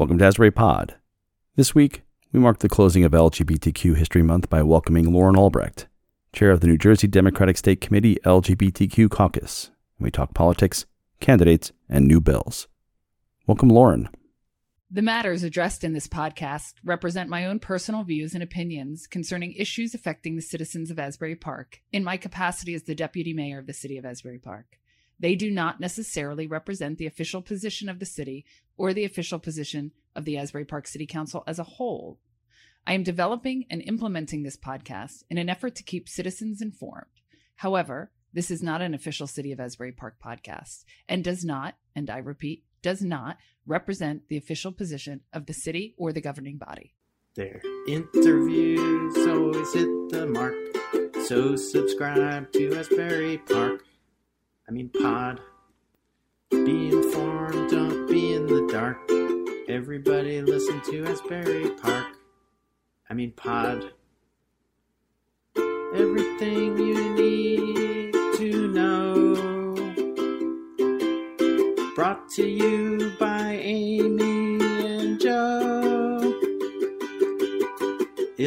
Welcome to Asbury Pod. This week, we mark the closing of LGBTQ History Month by welcoming Lauren Albrecht, chair of the New Jersey Democratic State Committee LGBTQ Caucus. We talk politics, candidates, and new bills. Welcome, Lauren. The matters addressed in this podcast represent my own personal views and opinions concerning issues affecting the citizens of Asbury Park in my capacity as the deputy mayor of the city of Asbury Park. They do not necessarily represent the official position of the city or the official position of the Asbury Park City Council as a whole. I am developing and implementing this podcast in an effort to keep citizens informed. However, this is not an official City of Asbury Park podcast and does not, and I repeat, does not represent the official position of the city or the governing body. Their interviews always hit the mark. So subscribe to Asbury Park. I mean, pod. Be informed, don't be in the dark. Everybody listen to Asbury Park. I mean, pod. Everything you need to know. Brought to you by Amy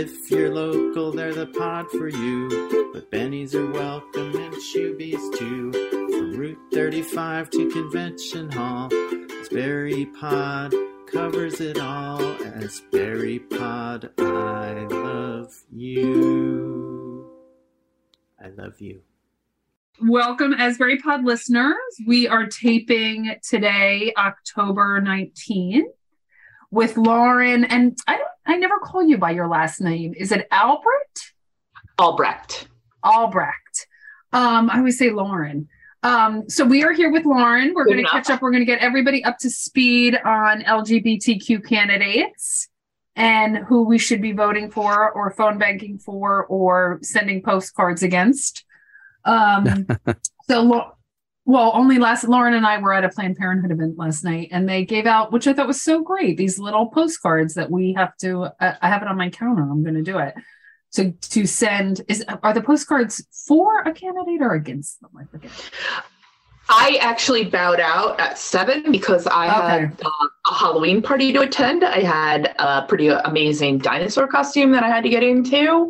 If you're local, they're the pod for you. But Benny's are welcome and Shoobies too. From Route 35 to Convention Hall, Asbury Pod covers it all. Asbury Pod, I love you. I love you. Welcome, Asbury Pod listeners. We are taping today, October 19th, with Lauren. And I don't, I never call you by your last name. Is it Albrecht? Albrecht. Albrecht. Um, I always say Lauren. Um, so we are here with Lauren. We're going to catch up. We're going to get everybody up to speed on LGBTQ candidates and who we should be voting for, or phone banking for, or sending postcards against. Um, so, Lau- well, only last Lauren and I were at a Planned Parenthood event last night, and they gave out, which I thought was so great, these little postcards that we have to. Uh, I have it on my counter. I'm going to do it So to send. Is are the postcards for a candidate or against them? I forget. I actually bowed out at seven because I had uh, a Halloween party to attend. I had a pretty amazing dinosaur costume that I had to get into.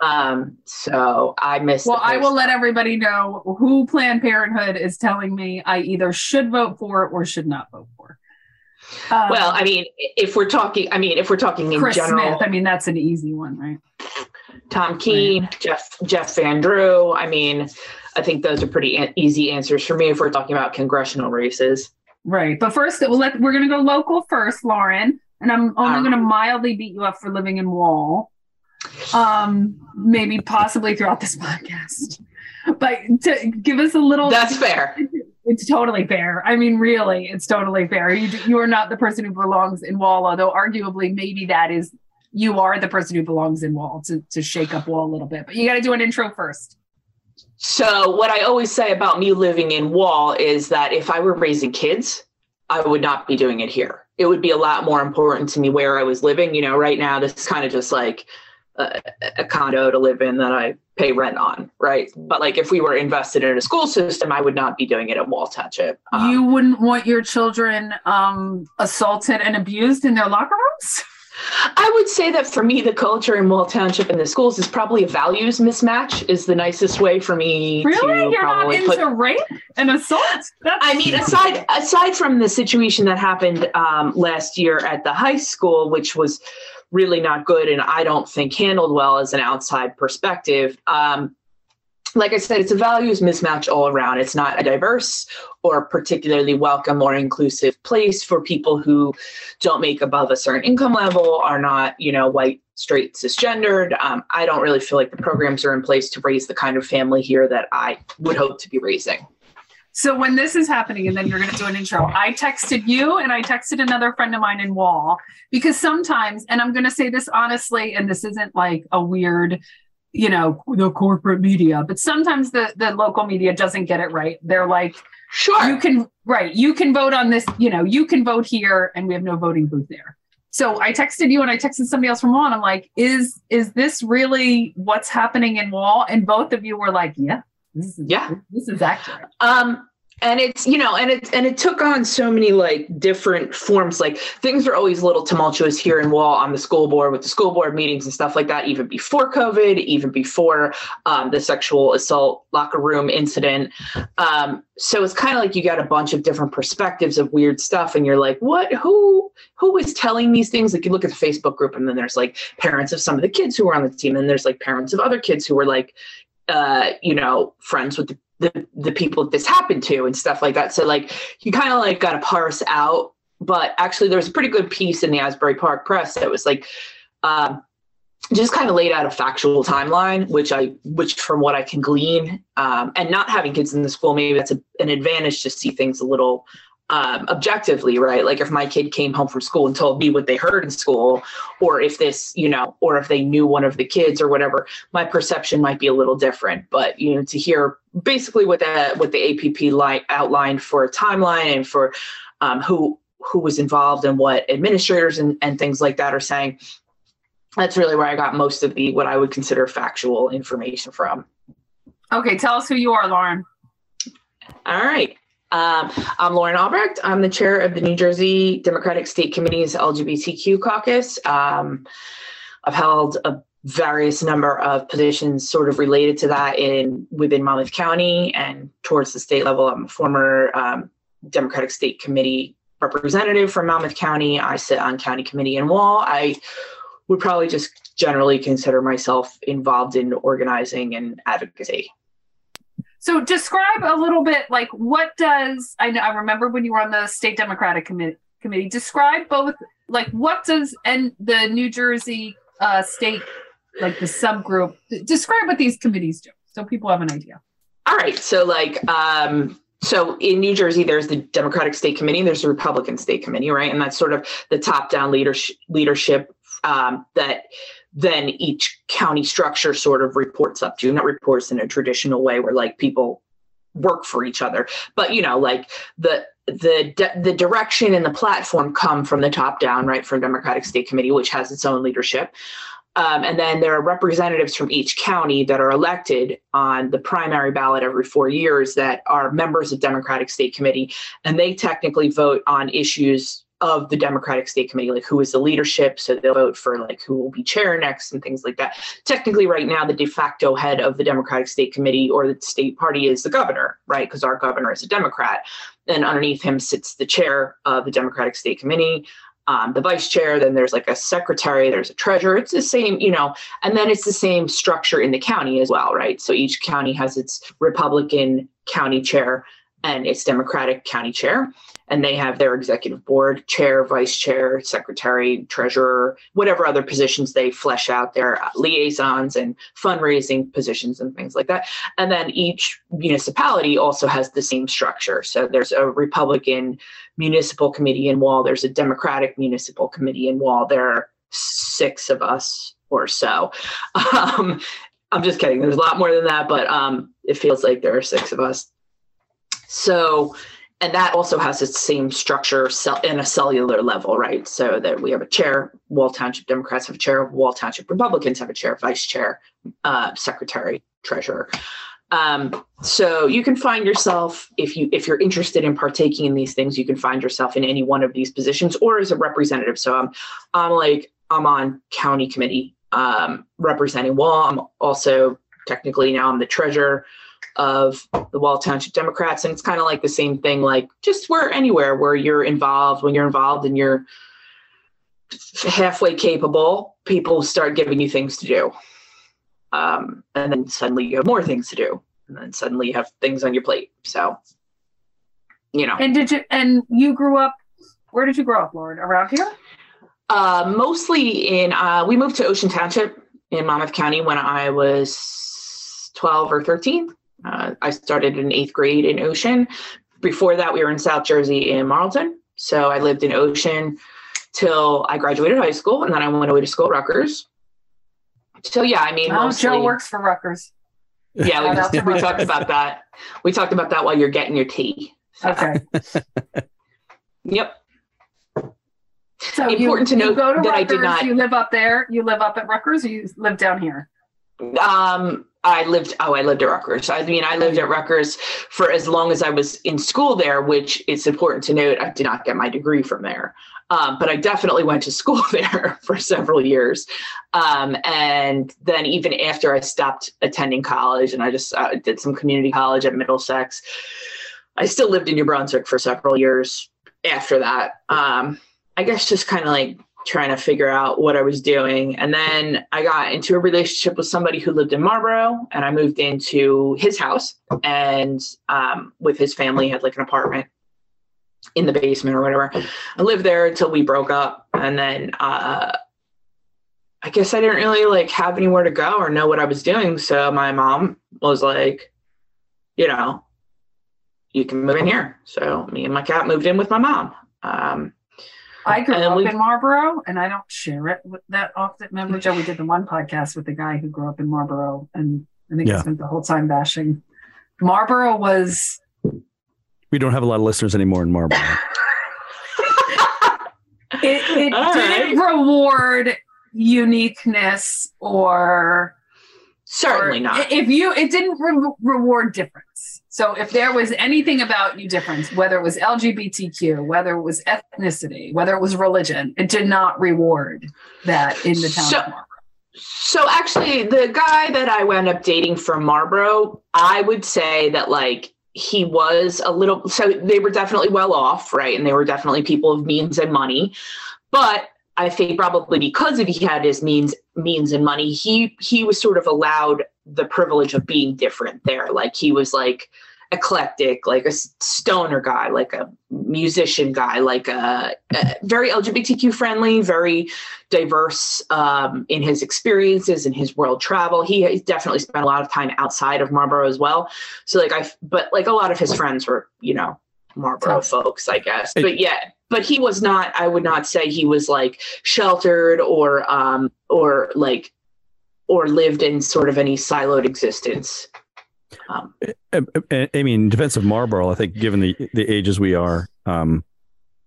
Um, so I missed. Well, I will let everybody know who Planned Parenthood is telling me I either should vote for or should not vote for. Um, Well, I mean, if we're talking, I mean, if we're talking in Chris general, Smith. I mean, that's an easy one, right? Tom Kean, Jeff Jeff Van Drew. I mean, I think those are pretty an- easy answers for me if we're talking about congressional races. Right. But first, we'll let, we're going to go local first, Lauren. And I'm only Um, going to mildly beat you up for living in Wall. Um, maybe possibly throughout this podcast. But to give us a little. That's fair. It's totally fair. I mean, really, it's totally fair. You you are not the person who belongs in Wall, although arguably maybe that is you are the person who belongs in Wall to to shake up Wall a little bit. But you got to do an intro first. So, what I always say about me living in Wall is that if I were raising kids, I would not be doing it here. It would be a lot more important to me where I was living. You know, right now, this is kind of just like a, a condo to live in that I pay rent on, right? But like if we were invested in a school system, I would not be doing it at Wall Township. Um, you wouldn't want your children um, assaulted and abused in their locker rooms. I would say that for me, the culture in Wall Township and the schools is probably a values mismatch. Is the nicest way for me Really, to you're not into put rape and assault? That's I mean, aside aside from the situation that happened um, last year at the high school, which was really not good, and I don't think handled well as an outside perspective. Um, like I said, it's a values mismatch all around. It's not a diverse or particularly welcome or inclusive place for people who don't make above a certain income level, are not, you know, white, straight, cisgendered. Um, I don't really feel like the programs are in place to raise the kind of family here that I would hope to be raising. So when this is happening, and then you're going to do an intro, I texted you and I texted another friend of mine in Wall because sometimes, and I'm going to say this honestly, and this isn't like a weird, you know, the corporate media, but sometimes the the local media doesn't get it right. They're like, Sure. you can right, you can vote on this, you know, you can vote here, and we have no voting booth there. So I texted you and I texted somebody else from Wall, and I'm like, is is this really what's happening in Wall? And both of you were like, yeah, this is Yeah. this is accurate. Um, and it's you know and it and it took on so many like different forms. Like things are always a little tumultuous here in wall on the school board with the school board meetings and stuff like that even before covid even before um, the sexual assault locker room incident. Um, so it's kind of like you got a bunch of different perspectives of weird stuff and you're like what? Who who is telling these things? Like you look at the facebook group and then there's like parents of some of the kids who were on the team and there's like parents of other kids who were like uh, you know, friends with the the the people that this happened to and stuff like that. So like you kind of like got to parse out. But actually, there was a pretty good piece in the Asbury Park Press that was like um, just kind of laid out a factual timeline, which I which from what I can glean, um, and not having kids in the school, maybe that's a, an advantage to see things a little um, objectively, right? Like if my kid came home from school and told me what they heard in school, or if this, you know, or if they knew one of the kids or whatever, my perception might be a little different. But you know, to hear basically what the what the APP light outlined for a timeline and for um, who who was involved and what administrators and, and things like that are saying, that's really where I got most of the what I would consider factual information from. Okay, tell us who you are, Lauren. All right. Um, I'm Lauren Albrecht. I'm the chair of the New Jersey Democratic State Committee's LGBTQ caucus. Um, I've held a various number of positions sort of related to that in within Monmouth County and towards the state level. I'm a former um, Democratic State Committee representative from Monmouth County. I sit on County Committee in Wall. I would probably just generally consider myself involved in organizing and advocacy. So describe a little bit like what does I know I remember when you were on the state democratic committee committee describe both like what does and the New Jersey uh, state like the subgroup describe what these committees do so people have an idea. All right, so like um so in New Jersey, there's the Democratic State Committee, there's the Republican State Committee, right? And that's sort of the top-down leadership leadership um, that then each county structure sort of reports up to, you, not reports in a traditional way where like people work for each other, but you know, like the the the direction and the platform come from the top down, right? From Democratic State Committee, which has its own leadership. Um, and then there are representatives from each county that are elected on the primary ballot every four years that are members of Democratic State Committee, and they technically vote on issues of the Democratic State Committee, like who is the leadership. So they'll vote for like who will be chair next and things like that. Technically, right now, the de facto head of the Democratic State Committee or the state party is the governor, right? Because our governor is a Democrat. And underneath him sits the chair of the Democratic State Committee. Um, the vice chair, then there's like a secretary, there's a treasurer. It's the same, you know, and then it's the same structure in the county as well, right? So each county has its Republican county chair and its Democratic county chair and they have their executive board chair, vice chair, secretary, treasurer, whatever other positions they flesh out their liaisons and fundraising positions and things like that. And then each municipality also has the same structure. So there's a Republican municipal committee in Wall, there's a Democratic municipal committee in Wall. There are six of us or so. Um, I'm just kidding. There's a lot more than that, but um, it feels like there are six of us. So and that also has its same structure in a cellular level, right? So that we have a chair, Wall Township Democrats have a chair, Wall Township Republicans have a chair, vice chair, uh, secretary, treasurer. Um, so you can find yourself if you if you're interested in partaking in these things, you can find yourself in any one of these positions or as a representative. So I'm I'm like I'm on county committee um, representing Wall. I'm also technically now I'm the treasurer of the Wall Township Democrats. And it's kind of like the same thing, like just where anywhere where you're involved, when you're involved and you're halfway capable, people start giving you things to do. Um, and then suddenly you have more things to do. And then suddenly you have things on your plate. So, you know. And did you, and you grew up, where did you grow up, Lauren? Around here? Uh, mostly in, uh, we moved to Ocean Township in Monmouth County when I was 12 or 13. Uh, I started in eighth grade in Ocean. Before that, we were in South Jersey in Marlton. So I lived in Ocean till I graduated high school, and then I went away to school at Rutgers. So yeah, I mean, oh, mostly, Joe works for Rutgers. Yeah, we, just, we talked about that. We talked about that while you're getting your tea. So. Okay. yep. So important you, to note that Rutgers, I did not. You live up there. You live up at Rutgers. you live down here. Um, I lived, oh, I lived at Rutgers. I mean, I lived at Rutgers for as long as I was in school there, which it's important to note, I did not get my degree from there. Um, but I definitely went to school there for several years. Um, and then even after I stopped attending college and I just uh, did some community college at Middlesex, I still lived in New Brunswick for several years after that. Um, I guess just kind of like trying to figure out what I was doing. And then I got into a relationship with somebody who lived in Marlboro and I moved into his house and um, with his family had like an apartment in the basement or whatever. I lived there until we broke up. And then uh, I guess I didn't really like have anywhere to go or know what I was doing. So my mom was like, you know, you can move in here. So me and my cat moved in with my mom. Um, I grew And up we- in Marlboro, and I don't share it with that often. Remember, Joe, we did the one podcast with the guy who grew up in Marlboro, and I think Yeah. he spent the whole time bashing. Marlboro was We don't have a lot of listeners anymore in Marlboro. it, it didn't reward uniqueness or certainly or not. If you, it didn't re- reward difference. So if there was anything about you difference, whether it was LGBTQ, whether it was ethnicity, whether it was religion, it did not reward that in the town So- of Marlboro. So actually, the guy that I wound up dating from Marlboro, I would say that like he was a little. So they were definitely well off, right? And they were definitely people of means and money. But I think probably because of he had his means, means and money, he he was sort of allowed the privilege of being different there. Like he was like eclectic, like a stoner guy, like a musician guy, like a, a very LGBTQ friendly, very diverse um, in his experiences and his world travel. He definitely spent a lot of time outside of Marlboro as well. So like I, but like a lot of his friends were, you know, Marlboro folks, I guess. But yeah, but he was not. I would not say he was like sheltered or um or like or lived in sort of any siloed existence. Um, I, mean, in defense of Marlboro, I think given the the ages we are, um,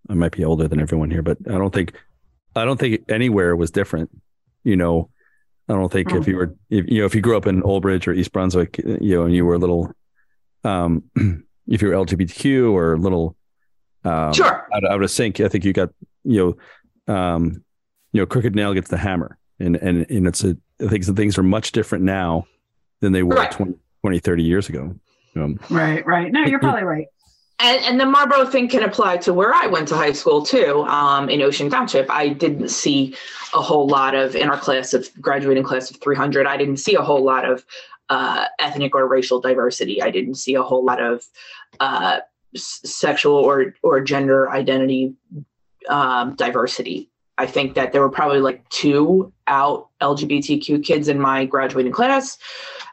I might be older than everyone here, but I don't think I don't think anywhere was different. You know, I don't think if you were if you know if you grew up in Old Bridge or East Brunswick, you know, and you were a little, um, if you were LGBTQ or a little, um, Sure. out, out of sync, I think you got you know, um, you know, crooked nail gets the hammer, and and and it's a I think some things are much different now than they were Right. 20, 20 30 years ago. Um, Right, right. No, you're probably right. And, and the Marlboro thing can apply to where I went to high school too, um, in Ocean Township. I didn't see a whole lot of, in our class of graduating class of 300, I didn't see a whole lot of uh, ethnic or racial diversity. I didn't see a whole lot of uh, sexual or, or gender identity um, diversity. I think that there were probably like two out LGBTQ kids in my graduating class.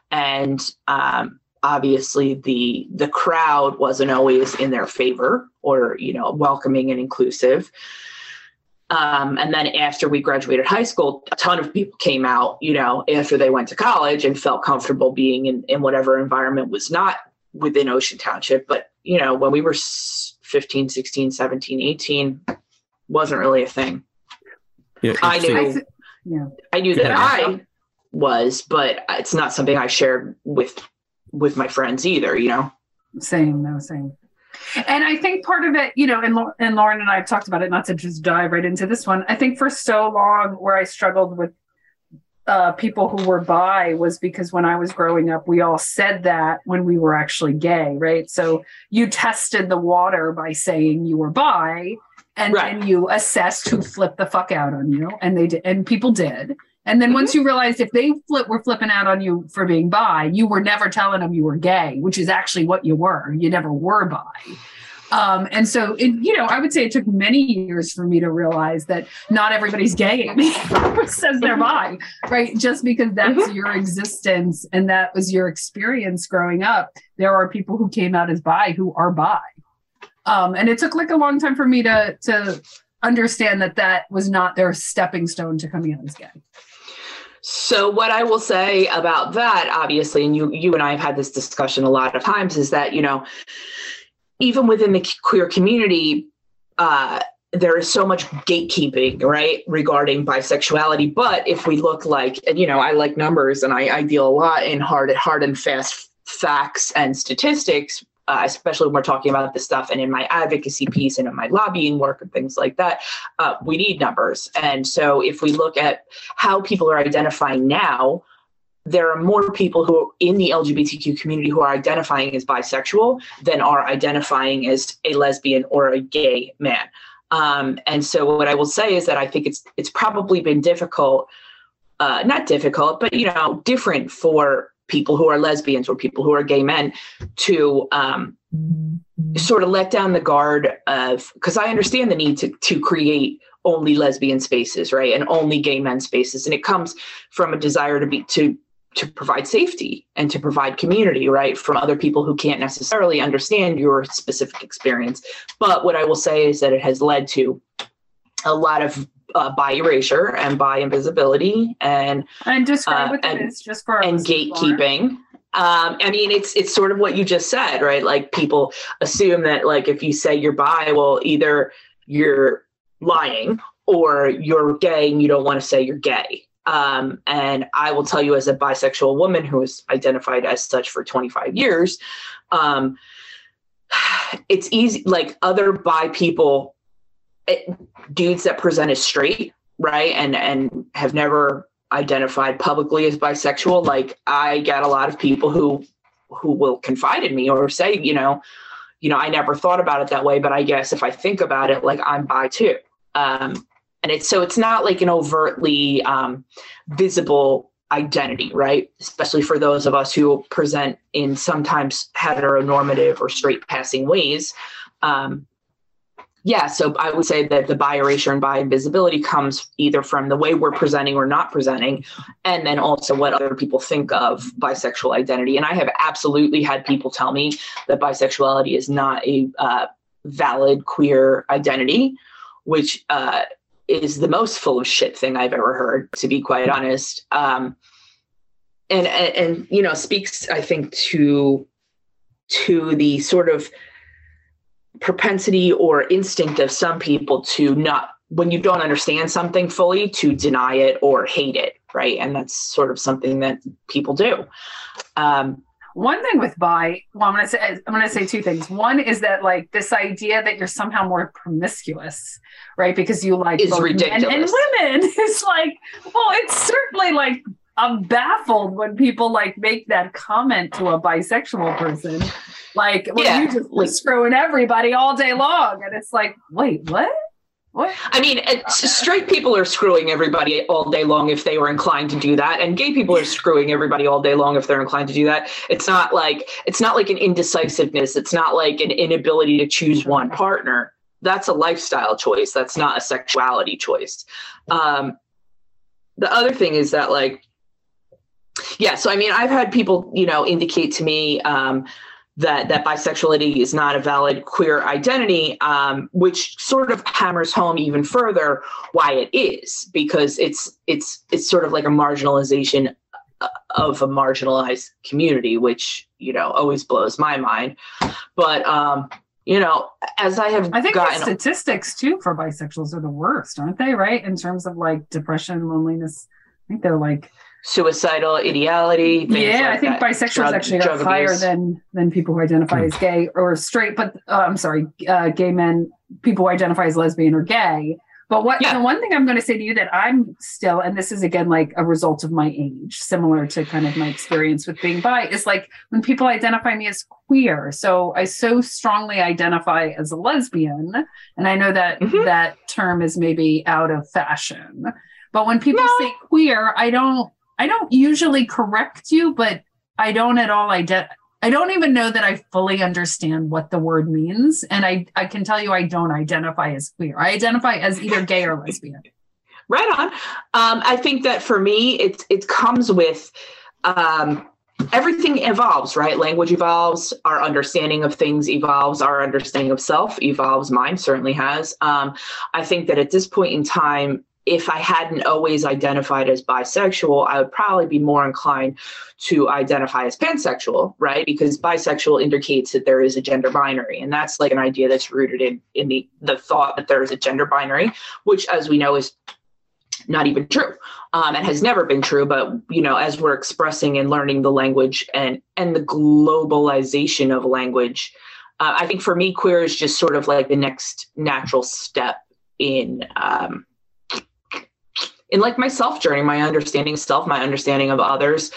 And um, obviously the the crowd wasn't always in their favor or you know welcoming and inclusive um, and then after we graduated high school a ton of people came out you know after they went to college and felt comfortable being in, in whatever environment was not within ocean township but you know when we were s- 15 16 17 18 wasn't really a thing yeah, I knew. I th- yeah. I knew that Yeah. I was, but it's not something I shared with with my friends either. You know. Same, no, same. And I think part of it, you know, and, and Lauren and I have talked about it, not to just dive right into this one. I think for so long where I struggled with uh, people who were bi was because when I was growing up, we all said that when we were actually gay, right? So you tested the water by saying you were bi, and Right. then you assessed who flipped the fuck out on you, and they did, and people did. And then once you realized if they flip were flipping out on you for being bi, you were never telling them you were gay, which is actually what you were. You never were bi. Um, and so, it, you know, I would say it took many years for me to realize that not everybody's gay who says they're bi, right? Just because that's your existence and that was your experience growing up. There are people who came out as bi who are bi. Um, and it took like a long time for me to to understand that that was not their stepping stone to coming out as gay. So what I will say about that, obviously, and you you and I have had this discussion a lot of times, is that you know, even within the queer community, uh, there is so much gatekeeping, right, regarding bisexuality. But if we look like, and you know, I like numbers and I, I deal a lot in hard, hard and fast facts and statistics, uh, especially when we're talking about this stuff and in my advocacy piece and in my lobbying work and things like that, uh, we need numbers. And so if we look at how people are identifying now, there are more people who are in the LGBTQ community who are identifying as bisexual than are identifying as a lesbian or a gay man. Um, and so what I will say is that I think it's it's probably been difficult, uh, not difficult, but you know, different for people who are lesbians or people who are gay men to um, sort of let down the guard of because I understand the need to to create only lesbian spaces, right, and only gay men spaces, and it comes from a desire to be to to provide safety and to provide community, right, from other people who can't necessarily understand your specific experience. But what I will say is that it has led to a lot of uh, bi erasure and bi invisibility and and describe uh, what and, is just for and gatekeeping. Um, I mean, it's it's sort of what you just said, right? Like people assume that like if you say you're bi, well, either you're lying or you're gay and you don't want to say you're gay. Um, and I will tell you, as a bisexual woman who has identified as such for 25 years, um, it's easy. Like other bi people, it, dudes that present as straight, right, and and have never identified publicly as bisexual. Like I get a lot of people who who will confide in me or say, you know, you know, I never thought about it that way, but I guess if I think about it, like I'm bi too. Um, and it's so it's not like an overtly um, visible identity right? Especially for those of us who present in sometimes heteronormative or straight passing ways. Um, yeah so i would say that the bi erasure and bi invisibility comes either from the way we're presenting or not presenting and then also what other people think of bisexual identity. And i have absolutely had people tell me that bisexuality is not a uh, valid queer identity which uh, is the most full of shit thing I've ever heard, to be quite honest. Um, and, and, and you know speaks, I think, to to the sort of propensity or instinct of some people to not when you don't understand something fully to deny it or hate it right and that's sort of something that people do um, one thing with bi well i'm gonna say i'm gonna say two things. One is that like this idea that you're somehow more promiscuous right? Because you like is ridiculous men and women. It's like well it's certainly like i'm baffled when people like make that comment to a bisexual person. Like well, Yeah, you just like- screwing everybody all day long. And it's like wait what what I mean, straight people are screwing everybody all day long if they were inclined to do that, and gay people are screwing everybody all day long if they're inclined to do that. It's not like it's not like an indecisiveness. It's not like an inability to choose one partner. That's a lifestyle choice. That's not a sexuality choice. Um, the other thing is that like, yeah. So I mean, I've had people, you know, indicate to me. Um, that that bisexuality is not a valid queer identity, um, which sort of hammers home even further why it is, because it's it's it's sort of like a marginalization uh, of a marginalized community, which you know always blows my mind. But um, you know, as I have I think the gotten statistics too for bisexuals are the worst, aren't they? Right, in terms of like depression, loneliness. I think they're like suicidal ideality. things yeah. I think that, bisexuals drug- actually are higher abuse. than than people who identify as gay or straight. But uh, I'm sorry, uh, gay men, people who identify as lesbian or gay. But what Yeah. the one thing I'm going to say to you that I'm still, and this is again like a result of my age, similar to kind of my experience with being bi, is like when people identify me as queer. So I so strongly identify as a lesbian, and I know that Mhm. that term is maybe out of fashion. But when people No. say queer, I don't I don't usually correct you, but I don't at all I don't even know that I fully understand what the word means. And I, I can tell you I don't identify as queer. I identify as either gay or lesbian. Right on. Um, I think that for me, it it comes with um, everything evolves, right? Language evolves, our understanding of things evolves, our understanding of self evolves. Mine certainly has. Um, I think that at this point in time, if I hadn't always identified as bisexual, I would probably be more inclined to identify as pansexual, right? Because bisexual indicates that there is a gender binary. And that's like an idea that's rooted in, in the, the thought that there is a gender binary, which, as we know, is not even true um, and has never been true but you know as we're expressing and learning the language and and the globalization of language uh, i think for me queer is just sort of like the next natural step in um, in like my self journey, my understanding of self, my understanding of others.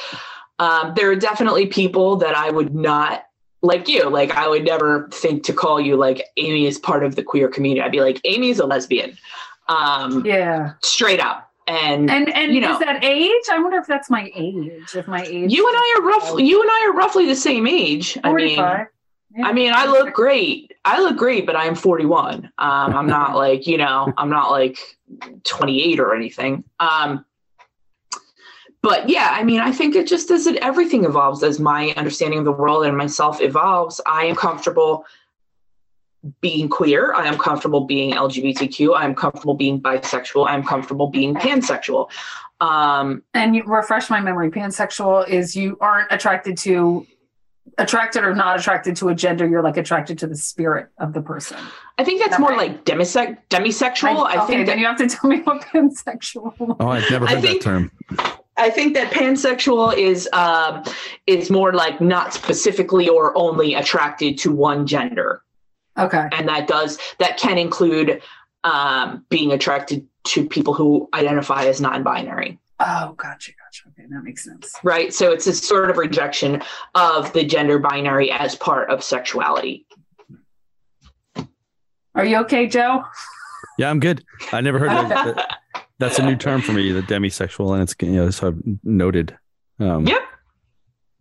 Um, there are definitely people that I would not like you. Like I would never think to call you like Amy is part of the queer community. I'd be like Amy's a lesbian. Um, yeah, straight up. And and and you know, is that age? I wonder if that's my age. If my age, you and I are roughly you and I are roughly the same age. 45. I mean. I mean, I look great. I look great, but I'm 41. Um, I'm not like, you know, I'm not like 28 or anything. Um, but yeah, I mean, I think it just as it everything evolves as my understanding of the world and myself evolves. I am comfortable being queer. I am comfortable being LGBTQ. I am comfortable being bisexual. I am comfortable being pansexual. Um, and you refresh my memory. Pansexual is you aren't attracted to attracted or not attracted to a gender, you're like attracted to the spirit of the person. I think that's that more right? like demisec- demisexual. I, I think then that, you have to tell me what pansexual. Oh, I've never heard think, that term. I think that pansexual is um, is more like not specifically or only attracted to one gender. Okay, and that does that can include um, being attracted to people who identify as non-binary. Oh, gotcha, gotcha. Okay, that makes sense. Right. So it's a sort of rejection of the gender binary as part of sexuality. Are you okay, Joe? Yeah, I'm good. I never heard that. That's a new term for me, the demisexual, and it's you know so I've noted. Um, yep.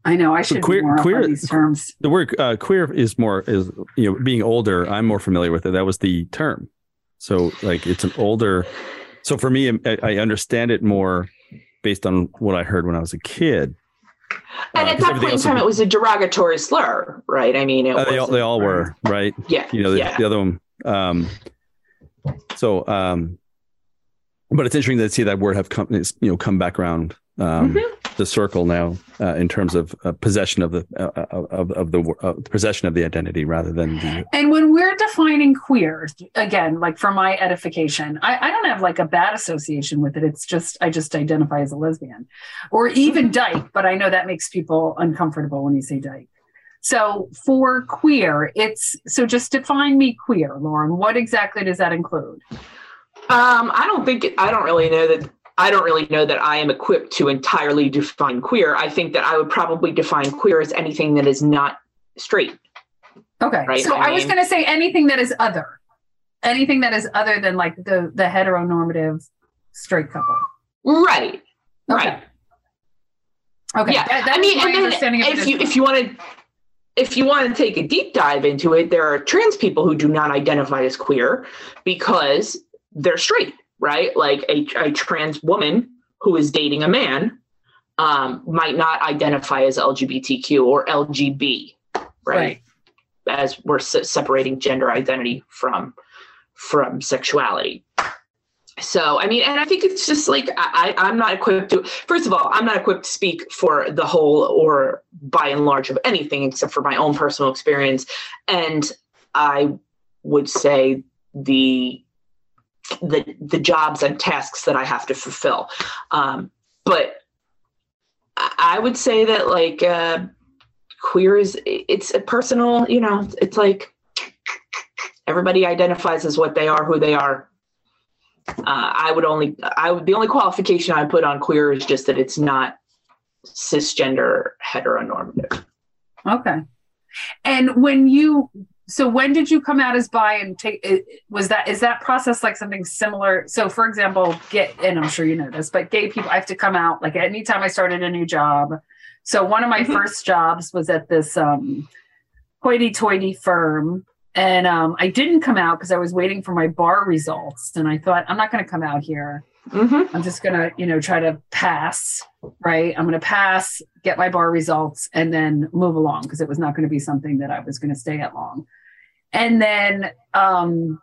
I know I should queer, be more queer, these terms. The word uh, queer is more is you know being older. I'm more familiar with it. That was the term. So like it's an older. So for me, I, I understand it more based on what I heard when I was a kid. And uh, at that point in time, it was a derogatory slur, right? I mean, uh, they all they all were, right? Yeah. You know, the, yeah. the other one. Um, so, um, but it's interesting to see that word have come, you know, come back around um, mm-hmm. The circle now uh, in terms of uh, possession of the uh, uh of of the uh, possession of the identity rather than the. And when we're defining queer, again, like for my edification, I, I don't have like a bad association with it. It's just I just identify as a lesbian, or even dyke. But I know that makes people uncomfortable when you say dyke. So for queer, it's so just define me queer, Lauren. What exactly does that include? Um, I don't think I don't really know that I don't really know that I am equipped to entirely define queer. I think that I would probably define queer as anything that is not straight. Okay. Right? So I, I mean, was going to say anything that is other, anything that is other than like the the heteronormative straight couple. Right. Okay. Right. Okay. Yeah. That, I mean, and then if you if you want to if you want to take a deep dive into it, there are trans people who do not identify as queer because they're straight right? Like a, a trans woman who is dating a man um, might not identify as LGBTQ or LGB, right? right. As we're se- separating gender identity from from sexuality. So, I mean, and I think it's just like I, I'm not equipped to. First of all, I'm not equipped to speak for the whole or by and large of anything except for my own personal experience. And I would say the the the jobs and tasks that I have to fulfill. Um, but I would say that like uh, queer is it's a personal, you know, it's like everybody identifies as what they are, who they are. Uh, I would only I would the only qualification I put on queer is just that it's not cisgender heteronormative. Okay. And when you so when did you come out as bi and take was that is that process like something similar? So for example get and i'm sure you know this but gay people i have to come out like anytime i started a new job. So one of my mm-hmm. first jobs was at this um hoity-toity firm. And um, i didn't come out because i was waiting for my bar results. And i thought i'm not going to come out here. Mm-hmm. i'm just going to you know try to pass right i'm going to pass get my bar results and then move along because it was not going to be something that i was going to stay at long and then um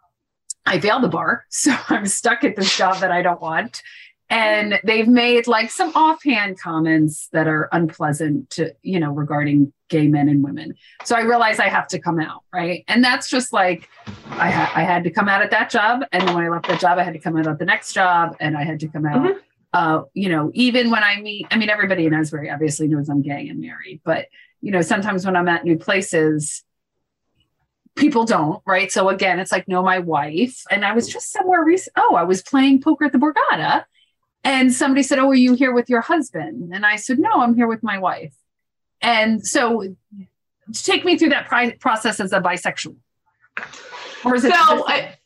I failed the bar. So I'm stuck at this job that I don't want. And they've made like some offhand comments that are unpleasant to, you know, regarding gay men and women. So I realize I have to come out. Right. And that's just like, I, ha- I had to come out at that job. And when I left that job, I had to come out at the next job and I had to come out. Mhm. Uh, you know, even when I meet, I mean, everybody in Asbury obviously knows I'm gay and married, but you know, sometimes when I'm at new places, people don't, right? So again, it's like, know my wife. And I was just somewhere recent. Oh, I was playing poker at the Borgata. And somebody said, Oh, are you here with your husband? And I said, No, I'm here with my wife. And so take me through that pri- process as a bisexual. Or is it So I,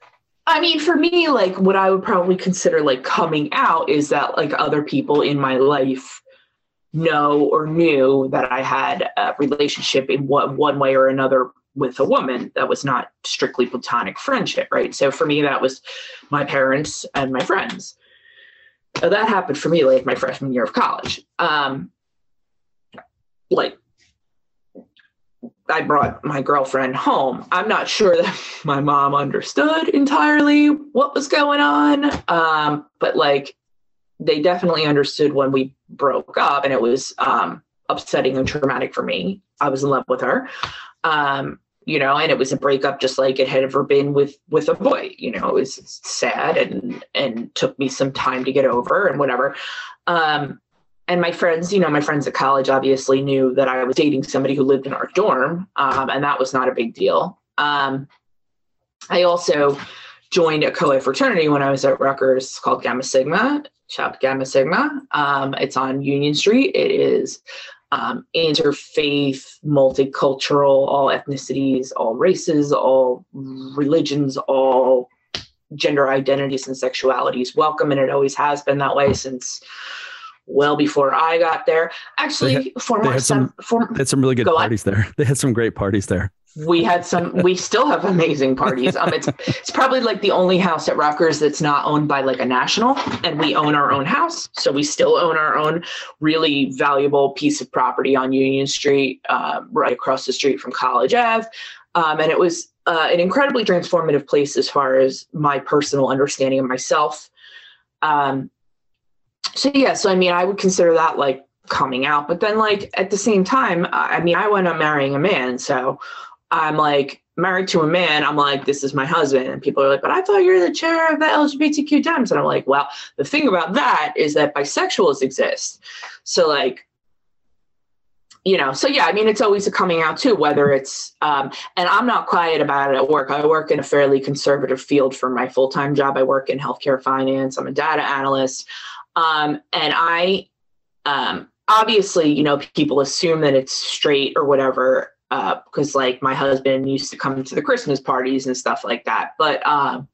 I mean, for me, like what I would probably consider like coming out is that like other people in my life know or knew that I had a relationship in one one way or another with a woman that was not strictly platonic friendship, right? So for me, that was my parents and my friends. Uh, that happened for me like my freshman year of college. Um, like I brought my girlfriend home. I'm not sure that my mom understood entirely what was going on, um, but like they definitely understood when we broke up, and it was um, upsetting and traumatic for me. I was in love with her, um, you know, and it was a breakup just like it had ever been with with a boy. You know, it was sad and and took me some time to get over and whatever. Um, and my friends, you know, my friends at college obviously knew that I was dating somebody who lived in our dorm, um, and that was not a big deal. Um, I also joined a co-ed fraternity when I was at Rutgers called Gamma Sigma. Shout Gamma Sigma. Um, it's on Union Street. It is um, interfaith, multicultural, all ethnicities, all races, all religions, all gender identities and sexualities welcome, and it always has been that way since well before I got there. Actually, They former, had some- former They had some really good Go on. parties there. They had some great parties there. we had some we still have amazing parties um it's it's probably like the only house at Rutgers that's not owned by like a national and we own our own house so we still own our own really valuable piece of property on union street um, right across the street from college ave um, and it was uh, an incredibly transformative place as far as my personal understanding of myself um, so yeah so i mean i would consider that like coming out but then like at the same time i mean i went up marrying a man so I'm like married to a man. I'm like, this is my husband. And people are like, but I thought you're the chair of the LGBTQ Dems. And I'm like, well, the thing about that is that bisexuals exist. So like, you know, so yeah, I mean, it's always a coming out too, whether it's, um, and I'm not quiet about it at work. I work in a fairly conservative field for my full time job. I work in healthcare finance. I'm a data analyst. Um, and I, um, obviously, you know, people assume that it's straight or whatever because like my husband used to come to the Christmas parties and stuff like that. But um,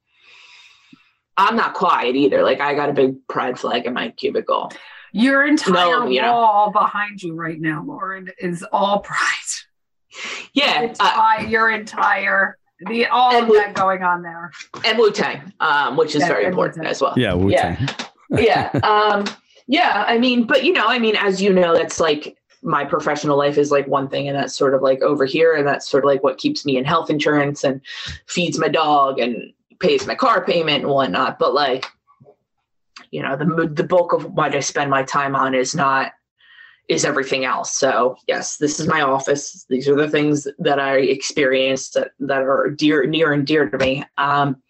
I'm not quiet either. Like I got a big pride flag in my cubicle. Your entire No, you know. wall behind you right now, Lauren, is all pride. Yeah, It's uh, your entire the all And of we- that going on there. and Wu Tang, um, which is Yeah, very important Wu-Tang. as well. Yeah, Wu Tang. yeah um yeah i mean but you know i mean as you know that's like my professional life is like one thing and that's sort of like over here and that's sort of like what keeps me in health insurance and feeds my dog and pays my car payment and whatnot but like you know the the bulk of what i spend my time on is not is everything else. So yes this is my office. These are the things that i experienced that, that are dear near and dear to me. Um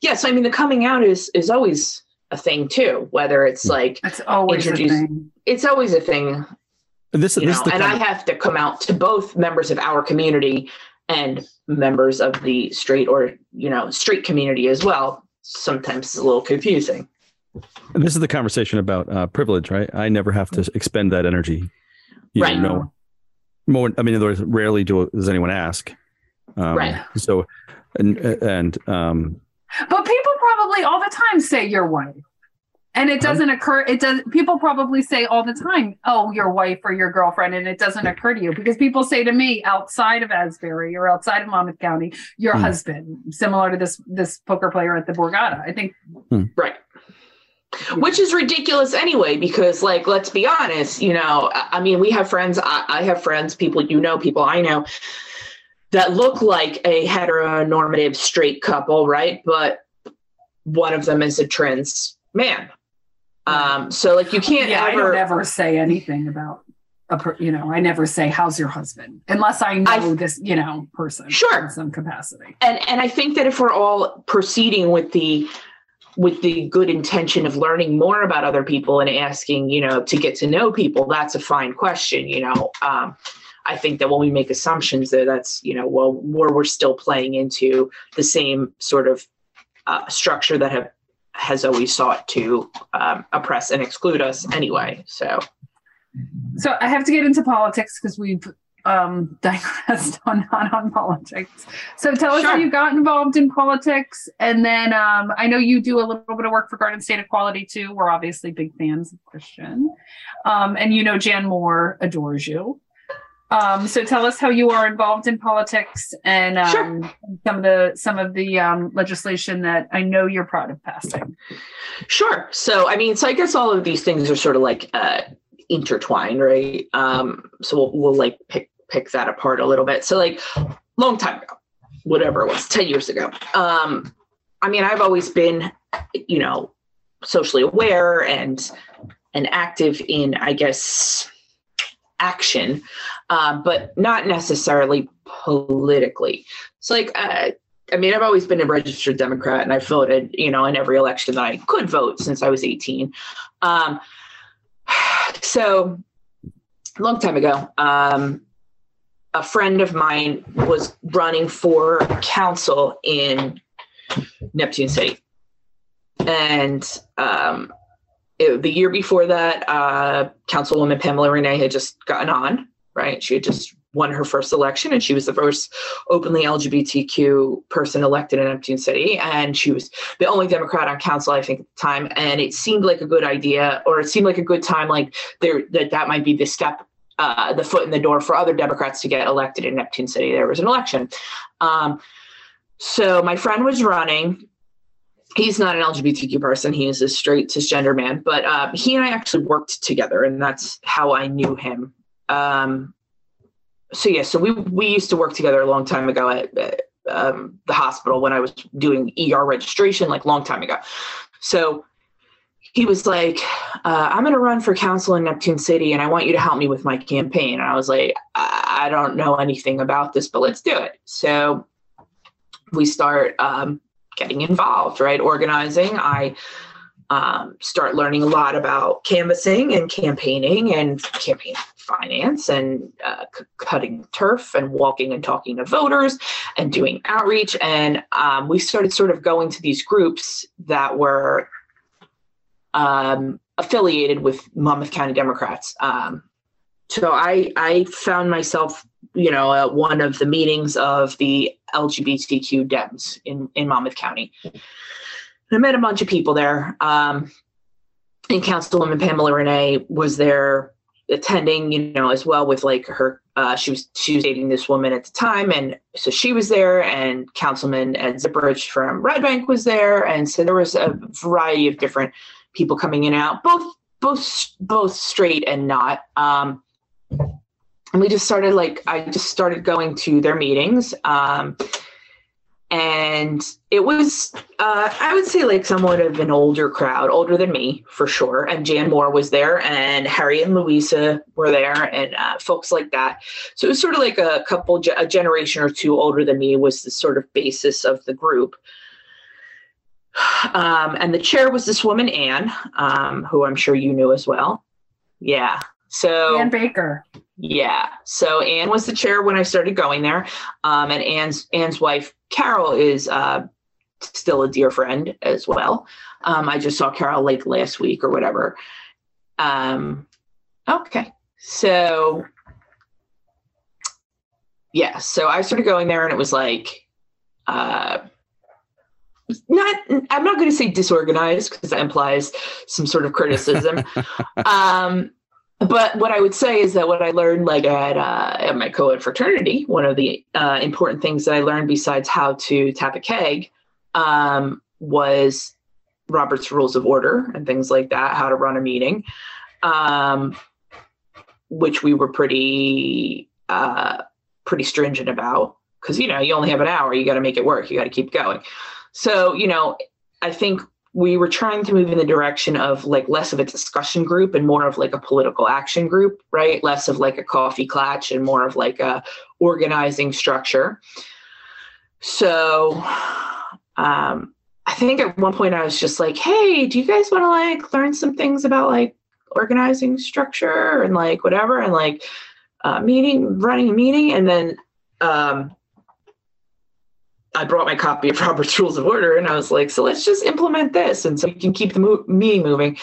yes i mean the coming out is is always a thing too whether it's like It's always a thing. it's always a thing And this, this know is and i of- have to come out to both members of our community and members of the straight or you know straight community as well sometimes it's a little confusing and this is the conversation about uh, privilege, right? I never have to expend that energy. You Right. know, more. I mean, in other words, rarely do does anyone ask. Um, Right. So, and and um, But people probably all the time say your wife. And it doesn't occur, it does people probably say all the time, oh, your wife or your girlfriend, and it doesn't occur to you because people say to me outside of Asbury or outside of Monmouth County, your Hmm. husband, similar to this this poker player at the Borgata. I think right which is ridiculous anyway because like let's be honest you know i I mean we have friends I, I have friends people you know people i know that look like a heteronormative straight couple, right? But one of them is a trans man. Um, so like you can't yeah, ever, I don't ever say anything about a per, you know, I never say how's your husband unless I know I- this, you know, person Sure. in some capacity. and and I think that if we're all proceeding with the with the good intention of learning more about other people and asking, you know, to get to know people, that's a fine question, you know. Um, I think that when we make assumptions there, that's, you know, well, where we're still playing into the same sort of uh, structure that have has always sought to um, oppress and exclude us anyway. So So I have to get into politics because we've um, digressed on not on politics. So tell us how you got involved in politics, and then um, I know you do a little bit of work for Garden State Equality too. We're obviously big fans of Christian, um, and you know Jan Moore adores you. Um, so tell us how you are involved in politics and um, Sure. some of the some of the um, legislation that I know you're proud of passing. Sure. So, I mean, so I guess all of these things are sort of like uh, intertwined, right? Um, so we'll, we'll like pick pick that apart a little bit. So, like, long time ago, whatever it was, ten years ago. Um, I mean, I've always been, you know, socially aware and and active in, I guess, action, um, but not necessarily politically. So, like, uh, I mean, I've always been a registered Democrat, and I voted, you know, in every election that I could vote since I was 18. Um, so, a long time ago, um, a friend of mine was running for council in Neptune City, and um, it, the year before that, uh, Councilwoman Pamela Renee had just gotten on. Right, she had just won her first election, and she was the first openly LGBTQ person elected in Neptune City, and she was the only Democrat on council, I think, at the time. And it seemed like a good idea, or it seemed like a good time, like there that that might be the step, uh, the foot in the door for other Democrats to get elected in Neptune City. There was an election. Um, so my friend was running. He's not an LGBTQ person. He is a straight cisgender man, but um, he and I actually worked together, and that's how I knew him. Um, so yeah, so we we used to work together a long time ago at, at um, the hospital when I was doing ER registration, like long time ago. So he was like, uh, "I'm going to run for council in Neptune City, and I want you to help me with my campaign." And I was like, "I, I don't know anything about this, but let's do it." So we start um, getting involved, right? Organizing. I um, start learning a lot about canvassing and campaigning and campaign finance and uh, c- cutting turf and walking and talking to voters and doing outreach. And um, we started sort of going to these groups that were um, affiliated with Monmouth County Democrats. Um, so I I found myself, you know, at one of the meetings of the LGBTQ Dems in in Monmouth County. And I met a bunch of people there. Um, and Councilwoman Pamela Renee was there attending, you know, as well with like her. Uh, she was she was dating this woman at the time, and so she was there. And Councilman Ed Zipprich from Red Bank was there, and so there was a variety of different people coming in and out, both both both straight and not. Um, and we just started like I just started going to their meetings. Um, and it was uh, i would say like somewhat of an older crowd older than me for sure and jan moore was there and harry and louisa were there and uh, folks like that so it was sort of like a couple a generation or two older than me was the sort of basis of the group um, and the chair was this woman anne um, who i'm sure you knew as well yeah so Anne Baker. Yeah. So Anne was the chair when I started going there. Um, and Anne's Anne's wife, Carol, is uh, still a dear friend as well. Um, I just saw Carol like last week or whatever. Um, okay. So yeah, so I started going there and it was like uh not I'm not going to say disorganized because that implies some sort of criticism. um but what I would say is that what I learned, like at, uh, at my co-ed fraternity, one of the uh, important things that I learned besides how to tap a keg um, was Robert's Rules of Order and things like that, how to run a meeting, um, which we were pretty uh, pretty stringent about. because you know you only have an hour you got to make it work you got to keep going so you know i think we were trying to move in the direction of like less of a discussion group and more of like a political action group right? Less of like a coffee clatch and more of like a organizing structure. So um i think at one point i was just like hey do you guys want to like learn some things about like organizing structure and like whatever and like uh, meeting running a meeting? And then um I brought my copy of Robert's Rules of Order and I was like, so let's just implement this. And so we can keep the mo- meeting moving.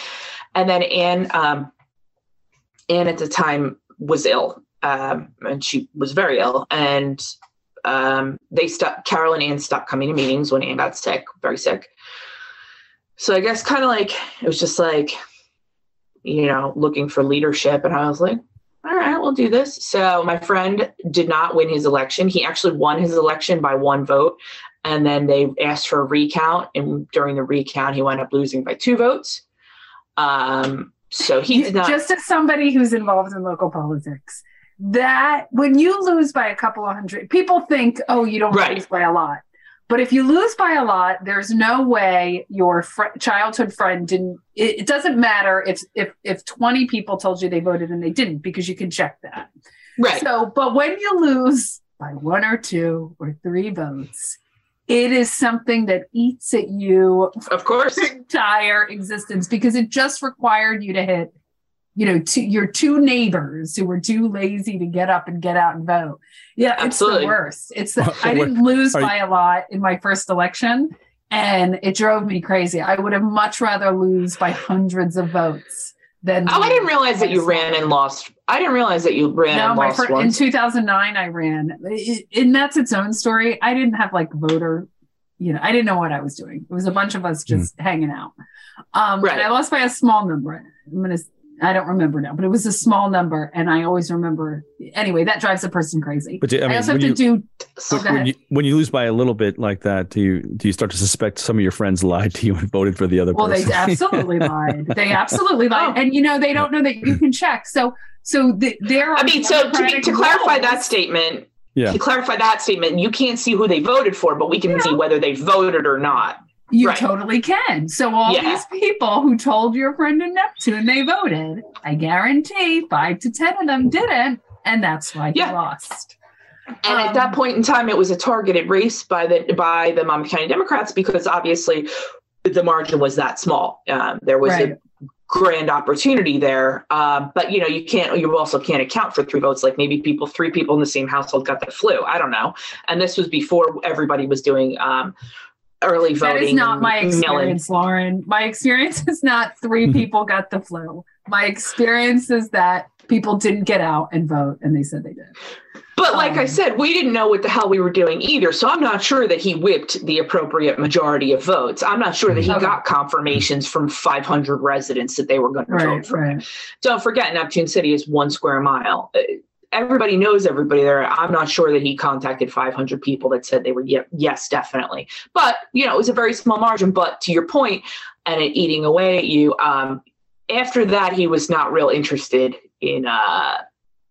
And then Anne, um, Anne at the time was ill um, and she was very ill. And um, they stopped, Carol and Anne stopped coming to meetings when Anne got sick, very sick. So I guess kind of like, it was just like, you know, looking for leadership. And I was like, we'll do this. So my friend did not win his election. He actually won his election by one vote. And then they asked for a recount. And during the recount, he wound up losing by two votes. Um, so he did not. Just as somebody who's involved in local politics, that when you lose by a couple of hundred, people think, oh, you don't Right. lose by a lot. But if you lose by a lot, there's no way your fr- childhood friend didn't. It, it doesn't matter if if if 20 people told you they voted and they didn't, because you can check that. right. So, but when you lose by one or two or three votes, it is something that eats at you of course. entire existence because it just required you to hit, you know, two, your two neighbors who were too lazy to get up and get out and vote. Yeah, it's Absolutely. the worst. It's the, I didn't lose are you- by a lot in my first election, and it drove me crazy. I would have much rather lose by hundreds of votes than. Oh, I didn't realize that you a ran and lost. I didn't realize that you ran no, and my lost first, in 2009, I ran, It- and that's its own story. I didn't have like voter, you know, I didn't know what I was doing. It was a bunch of us just hanging out. Um, Right. and I lost by a small number. I'm gonna, I don't remember now, but it was a small number, and I always remember. Anyway, that drives a person crazy. But I I, mean, also when have you, to do. So- when, you when you lose by a little bit like that, do you do you start to suspect some of your friends lied to you and voted for the other Well, they absolutely lied. They absolutely lied, Oh. and you know they don't know that you can check. So, so the, there. Are I mean, so to, be, to clarify that statement, Yeah. to clarify that statement, you can't see who they voted for, but we can Yeah. see whether they voted or not. You Right. totally can. So all Yeah. these people who told your friend in Neptune they voted, I guarantee five to ten of them didn't, and that's why he Yeah. lost. And at that Um, point in time, it was a targeted race by the by the Monmouth County Democrats because obviously the margin was that small. Um, there was Right. a grand opportunity there, um, but you know you can't. You also can't account for three votes. Like maybe people, three people in the same household got the flu. I don't know. And this was before everybody was doing um, early voting. is not my experience, Lauren. My experience is not three people got the flu. My experience is that people didn't get out and vote, and they said they did. But like I Um, said, we didn't know what the hell we were doing either. So I'm not sure that he whipped the appropriate majority of votes. I'm not sure that he Okay. got confirmations from 500 residents that they were going to vote Right, for. right. Don't forget, Neptune City is one square mile. Everybody knows everybody there. I'm not sure that he contacted 500 people that said they were ye- yes, definitely. But you know, it was a very small margin. But to your point, and it eating away at you. Um, after that, he was not real interested in uh,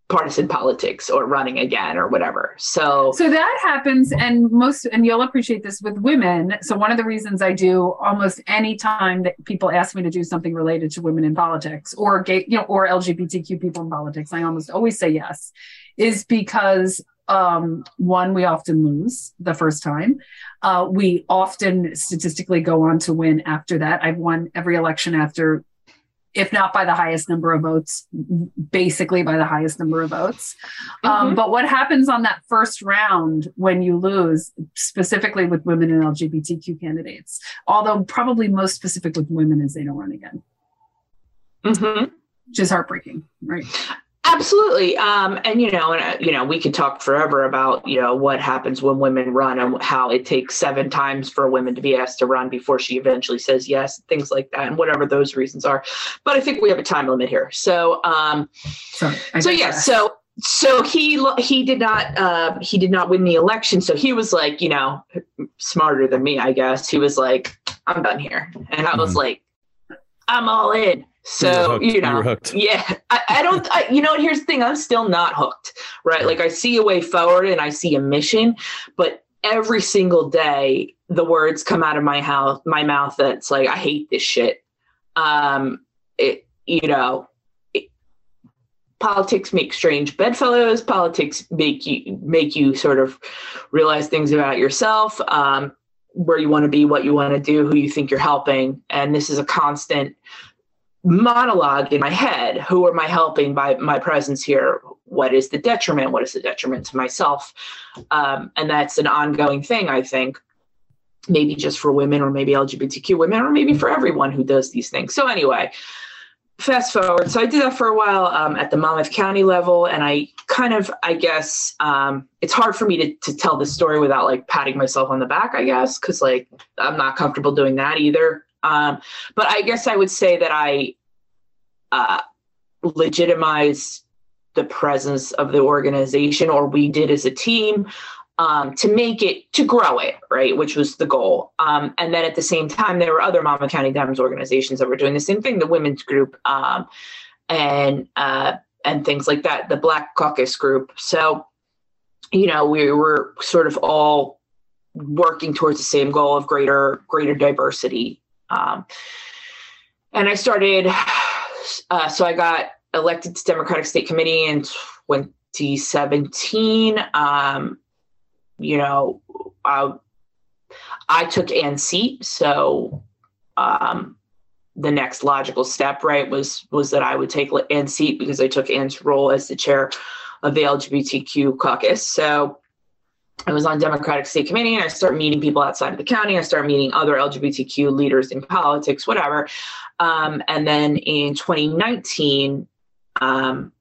partisan politics or running again or whatever. So, So that happens, and most, and you'll appreciate this with women. So one of the reasons I do almost any time that people ask me to do something related to women in politics or gay, you know, or LGBTQ people in politics, I almost always say yes, is because um, one, we often lose the first time. Uh, we often statistically go on to win after that. I've won every election after if not by the highest number of votes, basically by the highest number of votes. Um, Mhm. but what happens on that first round when you lose, specifically with women and LGBTQ candidates, although probably most specific with women, is they don't run again, Mhm. which is heartbreaking, right? Absolutely. Um, and you know, and uh, you know, we could talk forever about you know what happens when women run and how it takes seven times for a woman to be asked to run before she eventually says yes, things like that, and whatever those reasons are. But I think we have a time limit here. So, um, So, so yeah, digress. so so he lo- he did not uh, he did not win the election. So he was like, you know, smarter than me, I guess. He was like, I'm done here, and I was Mhm. like, I'm all in. So you, you know, hooked. yeah, I, I don't. I, you know, here's the thing: I'm still not hooked, right? Like I see a way forward and I see a mission, but every single day the words come out of my house, my mouth. That's like I hate this shit. Um, it, you know, it, politics make strange bedfellows. Politics make you make you sort of realize things about yourself. Um, where you want to be, what you want to do, who you think you're helping, and this is a constant monologue in my head who am i helping by my presence here? What is the detriment? What is the detriment to myself? Um, and that's an ongoing thing i think maybe just for women or maybe lgbtq women or maybe for everyone who does these things. So anyway fast forward. So i did that for a while um, at the monmouth county level and i kind of i guess um, it's hard for me to, to tell this story without like patting myself on the back i guess because like i'm not comfortable doing that either. Um, but I guess I would say that I uh, legitimize the presence of the organization, or we did as a team, um, to make it to grow it, right, which was the goal. Um, and then at the same time, there were other Monmouth County Dems organizations that were doing the same thing, the women's group, um, and uh, and things like that, the Black Caucus group. So, you know, we were sort of all working towards the same goal of greater greater diversity um, and I started, uh, so I got elected to Democratic State Committee in 2017. Um, you know, I, I took Ann's seat, so um, the next logical step, right, was was that I would take Ann's seat because I took Ann's role as the chair of the LGBTQ caucus. So I was on Democratic State Committee and I start meeting people outside of the county. I start meeting other LGBTQ leaders in politics, whatever. Um, and then in 2019, um,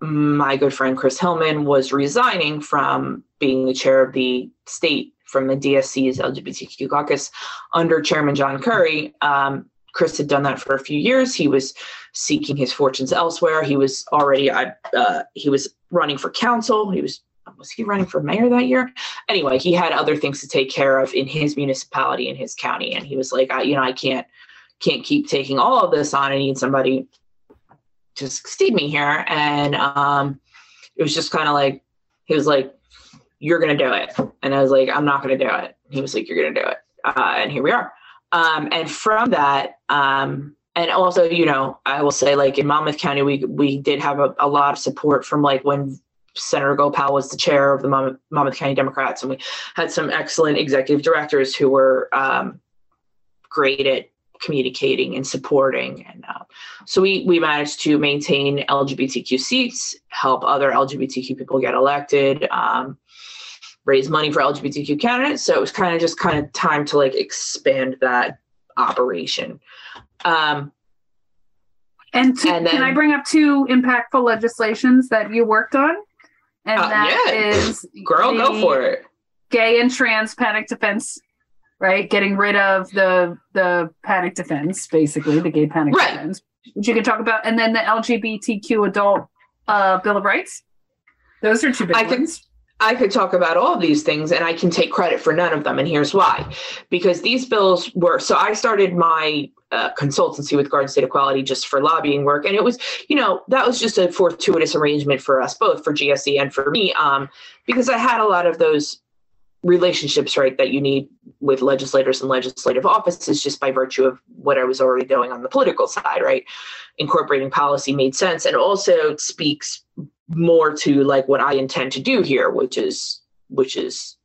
my good friend Chris Hillman was resigning from being the chair of the state from the DSC's LGBTQ caucus under Chairman John Currie. Um, Chris had done that for a few years. He was seeking his fortunes elsewhere. He was already uh, he was running for council. He was was he running for mayor that year? Anyway, he had other things to take care of in his municipality in his county, and he was like, I, you know, I can't can't keep taking all of this on. I need somebody to succeed me here. And um, it was just kind of like he was like, "You're gonna do it," and I was like, "I'm not gonna do it." He was like, "You're gonna do it," uh, and here we are. Um, and from that, um, and also, you know, I will say, like in Monmouth County, we we did have a, a lot of support from like when Senator Gopal was the chair of the Monmouth County Democrats, and we had some excellent executive directors who were um, great at communicating and supporting. And uh, so we we managed to maintain LGBTQ seats, help other LGBTQ people get elected, um, raise money for LGBTQ candidates. So it was kind of just kind of time to like expand that operation. Um, and, to, and then, can I bring up two impactful legislations that you worked on? And uh, that yeah. is girl, go for it. Gay and trans panic defense, right? Getting rid of the the panic defense, basically the gay panic right. defense, which you can talk about, and then the LGBTQ adult uh, Bill of Rights. Those are two big I ones. Can, I could talk about all of these things and I can take credit for none of them. And here's why because these bills were so I started my consultancy with Garden State Equality just for lobbying work. And it was, you know, that was just a fortuitous arrangement for us both, for GSE and for me, um, because I had a lot of those relationships, right, that you need with legislators and legislative offices just by virtue of what I was already doing on the political side, right? Incorporating policy made sense and also speaks more to like what I intend to do here, which is which is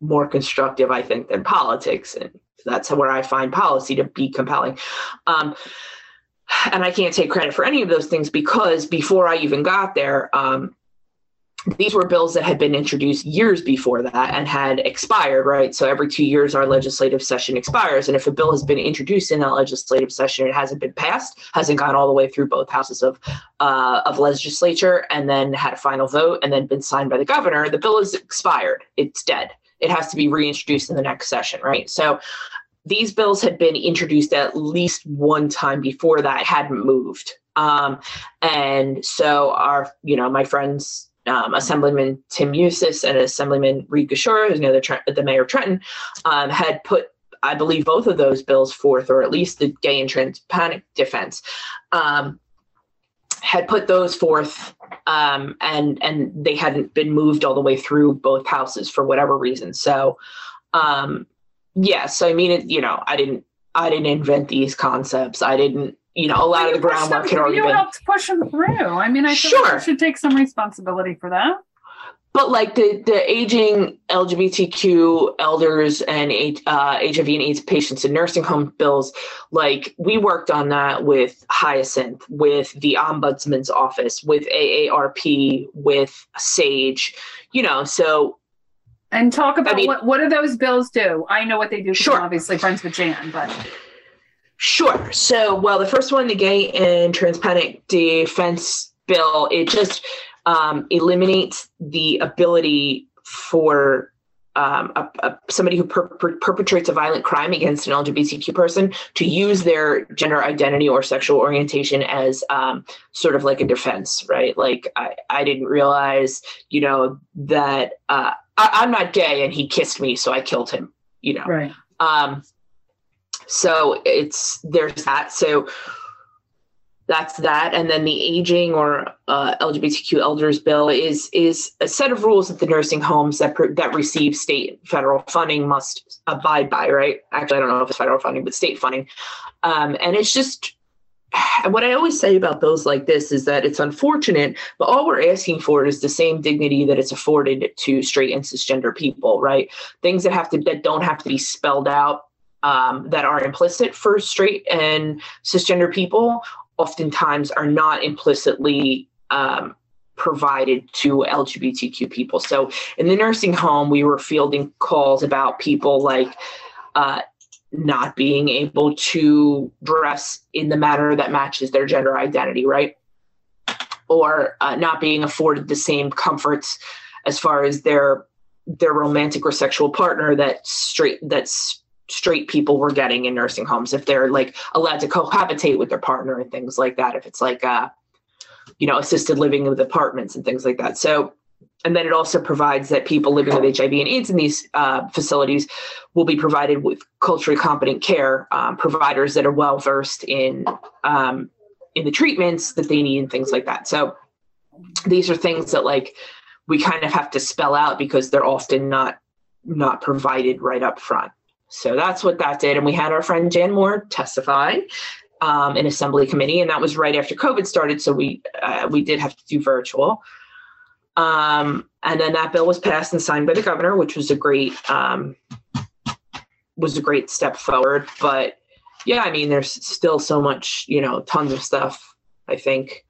more constructive, I think, than politics. And that's where I find policy to be compelling. Um, and I can't take credit for any of those things because before I even got there, um, these were bills that had been introduced years before that and had expired, right? So every two years, our legislative session expires. And if a bill has been introduced in that legislative session, it hasn't been passed, hasn't gone all the way through both houses of uh, of legislature, and then had a final vote, and then been signed by the governor, the bill is expired. It's dead. It has to be reintroduced in the next session, right? So these bills had been introduced at least one time before that, hadn't moved. Um, and so our, you know, my friends um, Assemblyman Tim Eustace and Assemblyman Reed Gusciora, who's now the, the mayor of Trenton, um, had put I believe both of those bills forth, or at least the gay and trans panic defense, um, had put those forth, um, and and they hadn't been moved all the way through both houses for whatever reason. So, um, yes, I mean, it, you know, I didn't I didn't invent these concepts. I didn't, you know, a lot of the groundwork had already been. you been. helped push them through. I mean, I Sure. should take some responsibility for that. But like the the aging LGBTQ elders and uh, HIV and AIDS patients in nursing home bills, like we worked on that with Hyacinth, with the Ombudsman's office, with AARP, with Sage, you know. So And talk about mean- what what do those bills do? I know what they do. Sure. I'm obviously friends with Jan, but Sure. So, well, the first one, the gay and trans panic defense bill, it just um, eliminates the ability for um, a, a, somebody who per- per- perpetrates a violent crime against an LGBTQ person to use their gender identity or sexual orientation as um, sort of like a defense, right? Like, I, I didn't realize, you know, that uh, I, I'm not gay and he kissed me, so I killed him, you know. right. Um, so it's there's that. So that's that, and then the aging or uh, LGBTQ elders bill is is a set of rules that the nursing homes that that receive state federal funding must abide by. Right? Actually, I don't know if it's federal funding, but state funding, um, and it's just. What I always say about bills like this is that it's unfortunate, but all we're asking for is the same dignity that it's afforded to straight and cisgender people, right? Things that have to that don't have to be spelled out um, that are implicit for straight and cisgender people oftentimes are not implicitly um, provided to LGBTQ people. So in the nursing home, we were fielding calls about people like uh, not being able to dress in the manner that matches their gender identity, right? Or uh, not being afforded the same comforts as far as their their romantic or sexual partner that straight that's straight people were getting in nursing homes if they're like allowed to cohabitate with their partner and things like that if it's like uh you know assisted living with apartments and things like that. So and then it also provides that people living with hiv and aids in these uh, facilities will be provided with culturally competent care um, providers that are well versed in um, in the treatments that they need and things like that. So these are things that like we kind of have to spell out because they're often not not provided right up front so that's what that did. And we had our friend Jan Moore testify um, in assembly committee, and that was right after COVID started. So we uh, we did have to do virtual. Um, and then that bill was passed and signed by the governor, which was a great um, was a great step forward. But yeah, I mean, there's still so much, you know, tons of stuff. I think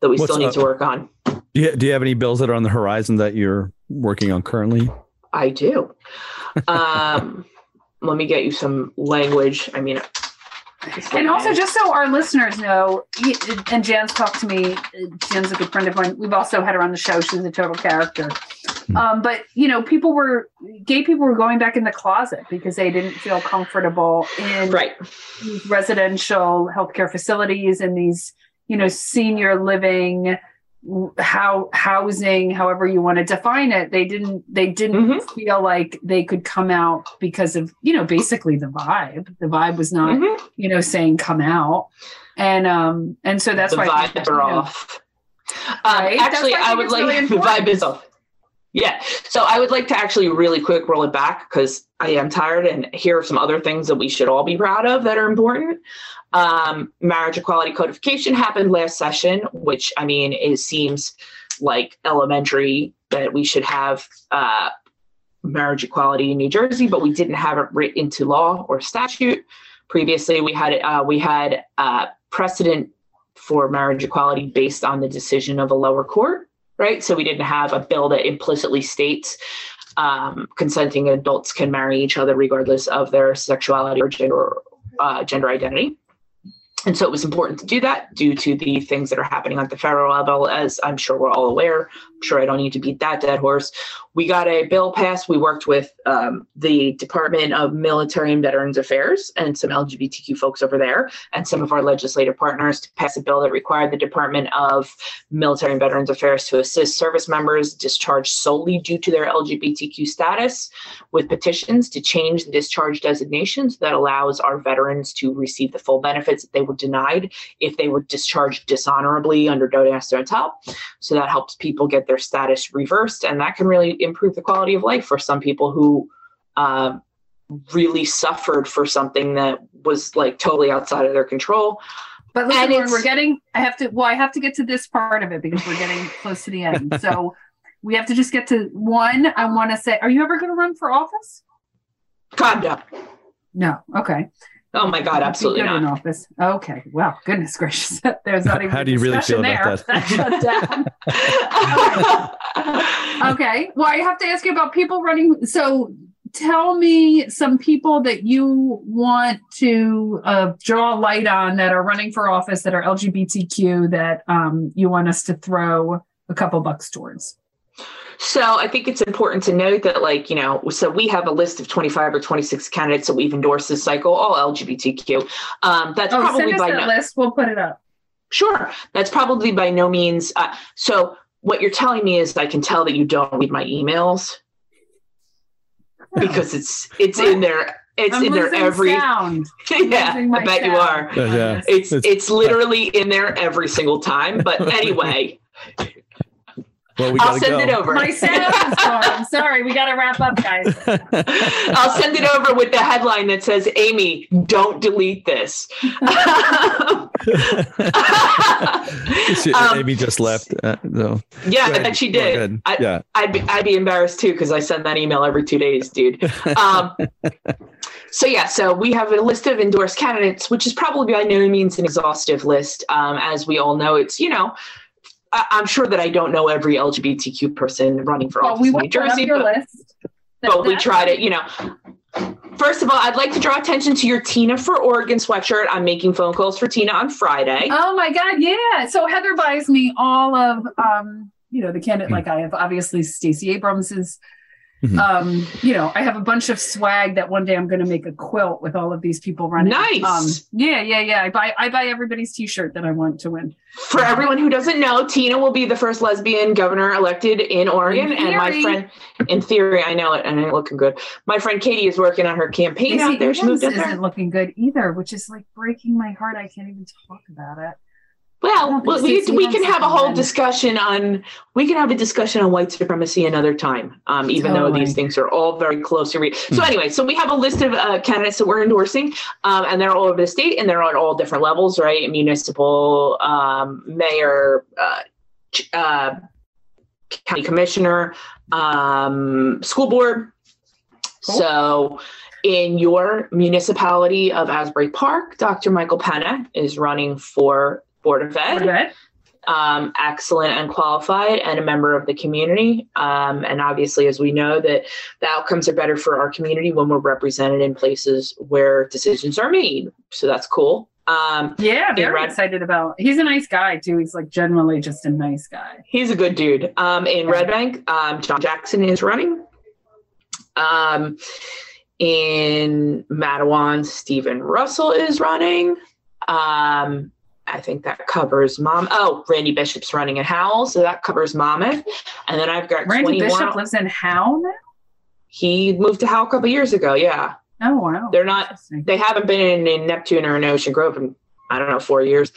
that we What's still need up? to work on. Do you, do you have any bills that are on the horizon that you're working on currently? I do. Um, let me get you some language. I mean, And also, just so our listeners know, and Jan's talked to me. Jan's a good friend of mine. We've also had her on the show. She's a total character. Um, but you know, people were gay people were going back in the closet because they didn't feel comfortable in right. these residential healthcare facilities and these, you know, senior living how housing however you want to define it they didn't they didn't Mhm. feel like they could come out because of you know basically the vibe the vibe was not Mhm. you know saying come out and um and so that's the why think, vibes are off. Um, Right? That's Actually, I I would like really the vibe is off. Yeah. So I would like to actually really quick roll it back because I am tired and here are some other things that we should all be proud of that are important. Um, marriage equality codification happened last session, which I mean, it seems like elementary that we should have uh, marriage equality in New Jersey, but we didn't have it written into law or statute. Previously, we had uh, we had uh, precedent for marriage equality based on the decision of a lower court, right? So we didn't have a bill that implicitly states um, consenting adults can marry each other regardless of their sexuality or gender uh, gender identity. And so it was important to do that due to the things that are happening at the federal level, as I'm sure we're all aware. I'm sure I don't need to beat that dead horse. We got a bill passed. We worked with um, the Department of Military and Veterans Affairs and some LGBTQ folks over there, and some of our legislative partners to pass a bill that required the Department of Military and Veterans Affairs to assist service members discharged solely due to their LGBTQ status with petitions to change the discharge designations that allows our veterans to receive the full benefits that they were denied if they were discharged dishonorably under Don't Tell. So that helps people get their status reversed, and that can really improve the quality of life for some people who uh, really suffered for something that was like totally outside of their control. But listen, Lauren, we're getting. I have to. Well, I have to get to this part of it because we're getting close to the end. So we have to just get to one. I want to say, are you ever going to run for office? God no. No. Okay. Oh my God, absolutely not. In office. Okay. Well, goodness gracious. There's not even How do you really feel there. about that? okay. okay. Well, I have to ask you about people running. So tell me some people that you want to uh, draw light on that are running for office that are LGBTQ that um, you want us to throw a couple bucks towards. So I think it's important to note that, like, you know, so we have a list of 25 or 26 candidates that we've endorsed this cycle, all LGBTQ. Um, that's oh, probably send us by that no- list. We'll put it up. Sure. That's probably by no means. Uh, so what you're telling me is I can tell that you don't read my emails because it's it's in there. It's I'm in there every. sound. yeah, I bet you are. Yeah, yeah. It's It's- it's literally in there every single time. But anyway, Well, we I'll send go. it over. My sound is gone. Sorry, we got to wrap up, guys. I'll send it over with the headline that says, "Amy, don't delete this." She- Um, Amy just left. Uh, no. yeah, Go ahead. she did. I, yeah. I'd be, I'd be embarrassed too because I send that email every two days, dude. Um, so yeah, so we have a list of endorsed candidates, which is probably by no means an exhaustive list. Um, as we all know, it's you know, I, I'm sure that I don't know every LGBTQ person running for Well, office we in New Jersey, your but, list. but we That- try to, you know. First of all, I'd like to draw attention to your Tina for Oregon sweatshirt. I'm making phone calls for Tina on Friday. Oh my God, yeah. So Heather buys me all of um, you know, the Hmm. candidate like I have obviously Stacey Abrams's Mhm. um, you know, I have a bunch of swag that one day I'm gonna make a quilt with all of these people running. Nice. Um, yeah, yeah, yeah. I buy I buy everybody's t-shirt that I want to win. For everyone who doesn't know, Tina will be the first lesbian governor elected in Oregon. In and my friend, in theory, I know it, and it's looking good. My friend Katie is working on her campaign Stacey out there. She moved Abrams out there. isn't looking good either, which is like breaking my heart. I can't even talk about it. I Well, well, we, we can have a whole discussion on we can have a discussion on white supremacy another time. Um, even though these things are all very close to related. So anyway, so we have a list of uh, candidates that we're endorsing, um, and they're all over the state, and they're on all different levels, right? Municipal, um, mayor, uh, uh, county commissioner, um, school board. Cool. So. In your municipality of Asbury Park, Dr. Michael Penna is running for Board of Ed Good. um, excellent and qualified and a member of the community. Um, and obviously, as we know, that the outcomes are better for our community when we're represented in places where decisions are made. So that's cool. Um, Yeah, very Red- excited about. He's a nice guy too. He's like generally just a nice guy. he's a good dude. Um, in Red Bank, um, John Jackson is running. Um, in Matawan, Stephen Russell is running. Um, I think that covers Mom. Oh, Randy Bishop's running in Howell, so that covers Monmouth. And then I've got Randy 21. Bishop lives in Howell now. He moved to Howell a couple years ago. Yeah, Oh wow, They're not- they haven't been in, in Neptune or in Ocean Grove in I don't know four years.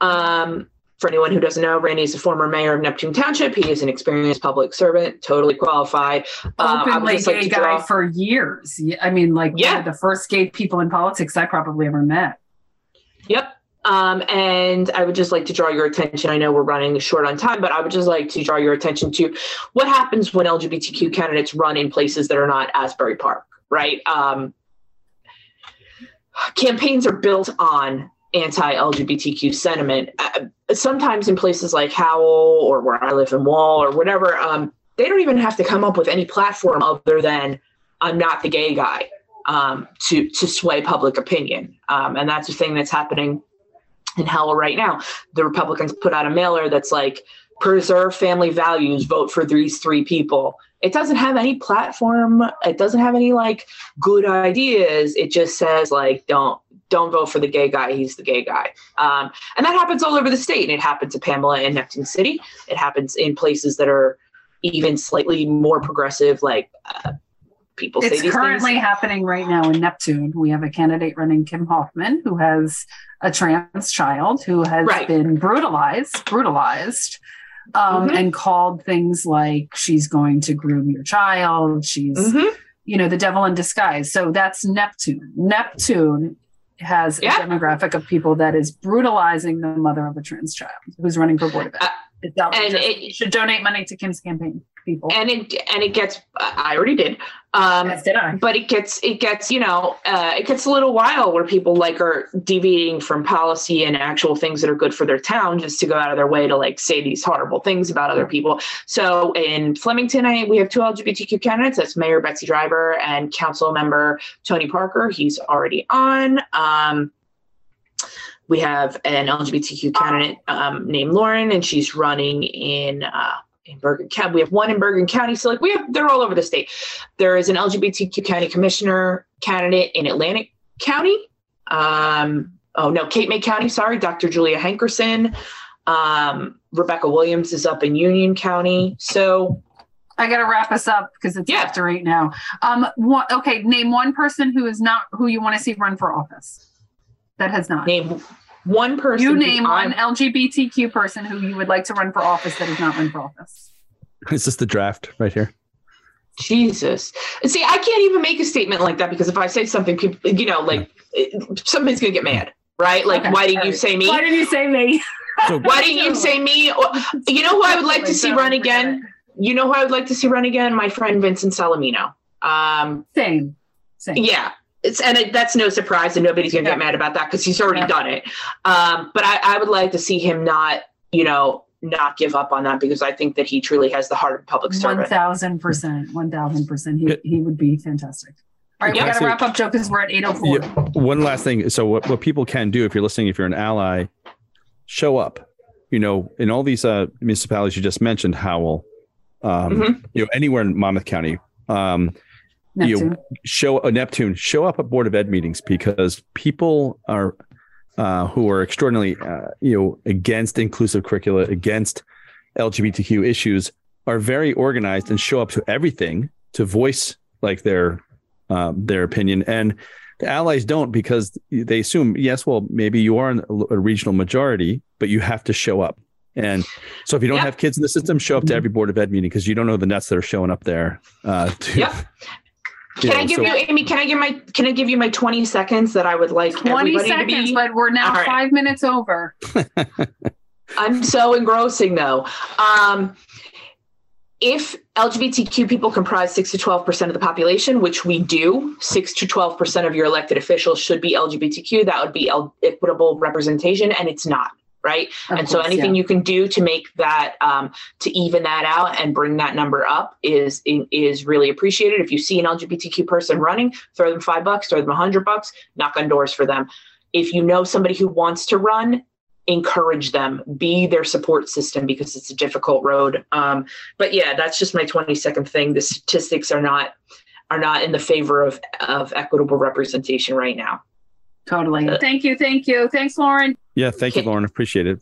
Um, for anyone who doesn't know, Randy is a former mayor of Neptune Township. He is an experienced public servant, totally qualified. Uh, openly like gay to guy for years. I mean, like Yeah. one of the first gay people in politics I probably ever met. Yep. Um, and I would just like to draw your attention. I know we're running short on time, but I would just like to draw your attention to what happens when LGBTQ candidates run in places that are not Asbury Park, right? Um, campaigns are built on anti-LGBTQ sentiment. Uh, sometimes in places like Howell or where I live in Wall or whatever, um, they don't even have to come up with any platform other than "I'm not the gay guy" um, to to sway public opinion, um, and that's the thing that's happening And Howell, right now, the Republicans put out a mailer that's like, preserve family values, vote for these three people. It doesn't have any platform. It doesn't have any like good ideas. It just says like, don't don't vote for the gay guy. He's the gay guy. Um, and that happens all over the state. And it happened to Pamela in Neptune City. It happens in places that are even slightly more progressive, like uh, people say It's these currently things. happening right now in Neptune. We have a candidate running, Kim Hoffman, who has a trans child who has Right. been brutalized, brutalized, um, Mhm. and called things like she's going to groom your child. She's, Mhm. you know, the devil in disguise. So that's Neptune. Neptune has Yeah. a demographic of people that is brutalizing the mother of a trans child who's running for board of ed. And it- you should donate money to Kim's campaign, people. And it and it gets. I already did. Um, As did I. but it gets it gets you know uh, it gets a little while where people like are deviating from policy and actual things that are good for their town just to go out of their way to like say these horrible things about other people so in flemington I, we have two lgbtq candidates that's mayor betsy driver and council member tony parker he's already on um, we have an lgbtq candidate um, named lauren and she's running in uh, in Bergen County. We have one in Bergen County. So like we have, they're all over the state. There is an LGBTQ county commissioner candidate in Atlantic County. Um, oh no, Cape May County. Sorry, Dr. Julia Hankerson. Um, Rebecca Williams is up in Union County. So I got to wrap us up because it's Yeah. after eight now. Um, one, okay, name one person who is not who you want to see run for office. That has not. name one person. you who name I'm- one LGBTQ person who you would like to run for office that has not run for office. Is this the draft right here? Jesus. See, I can't even make a statement like that because if I say something, people, you know, like it- somebody's gonna get mad, right? Like, Okay, why didn't you say me? Why did you say me? So Why didn't you say me? You know who I would like to see run again? You know who I would like to see run again? My friend Vincent Salamino. Um, Same. Same. yeah. It's, and it, that's no surprise, and nobody's gonna Yeah. get mad about that because he's already Yeah. done it. Um, but I, I would like to see him not, you know, not give up on that because I think that he truly has the heart of a public One servant. thousand percent. One thousand percent. He he would be fantastic. All right, Yeah. we got to wrap up, Joe, because we're at eight oh four. Yeah. One last thing. So what, what people can do if you're listening, if you're an ally, show up. You know, in all these uh, municipalities you just mentioned, Howell, um, Mhm. you know, anywhere in Monmouth County, um, you- Neptune. show uh, Neptune, show up at Board of Ed meetings because people are uh, who are extraordinarily, uh, you know, against inclusive curricula, against LGBTQ issues, are very organized and show up to everything to voice like their um, their opinion. And the allies don't because they assume, yes, well, maybe you are in a regional majority, but you have to show up. And so if you don't Yep. have kids in the system, show up to every Board of Ed meeting because you don't know the nuts that are showing up there. Uh, to, Yep. You Can know, I give so- you, Amy? Can I give my Can I give you my twenty seconds that I would like Twenty seconds, to be? but we're now All right. five minutes over. I'm so engrossing though. Um, if LGBTQ people comprise six to twelve percent of the population, which we do, six to twelve percent of your elected officials should be LGBTQ. That would be el- equitable representation, and it's not. Right. Of and so anything yeah. you can do to make that um, to even that out and bring that number up is is really appreciated if you see an lgbtq person running throw them five bucks throw them a hundred bucks knock on doors for them if you know somebody who wants to run encourage them be their support system because it's a difficult road um, but yeah that's just my 20 second thing the statistics are not are not in the favor of of equitable representation right now Totally. Uh, Thank you. Thank you. Thanks, Lauren. Yeah, thank you, Okay. Lauren. Appreciate it.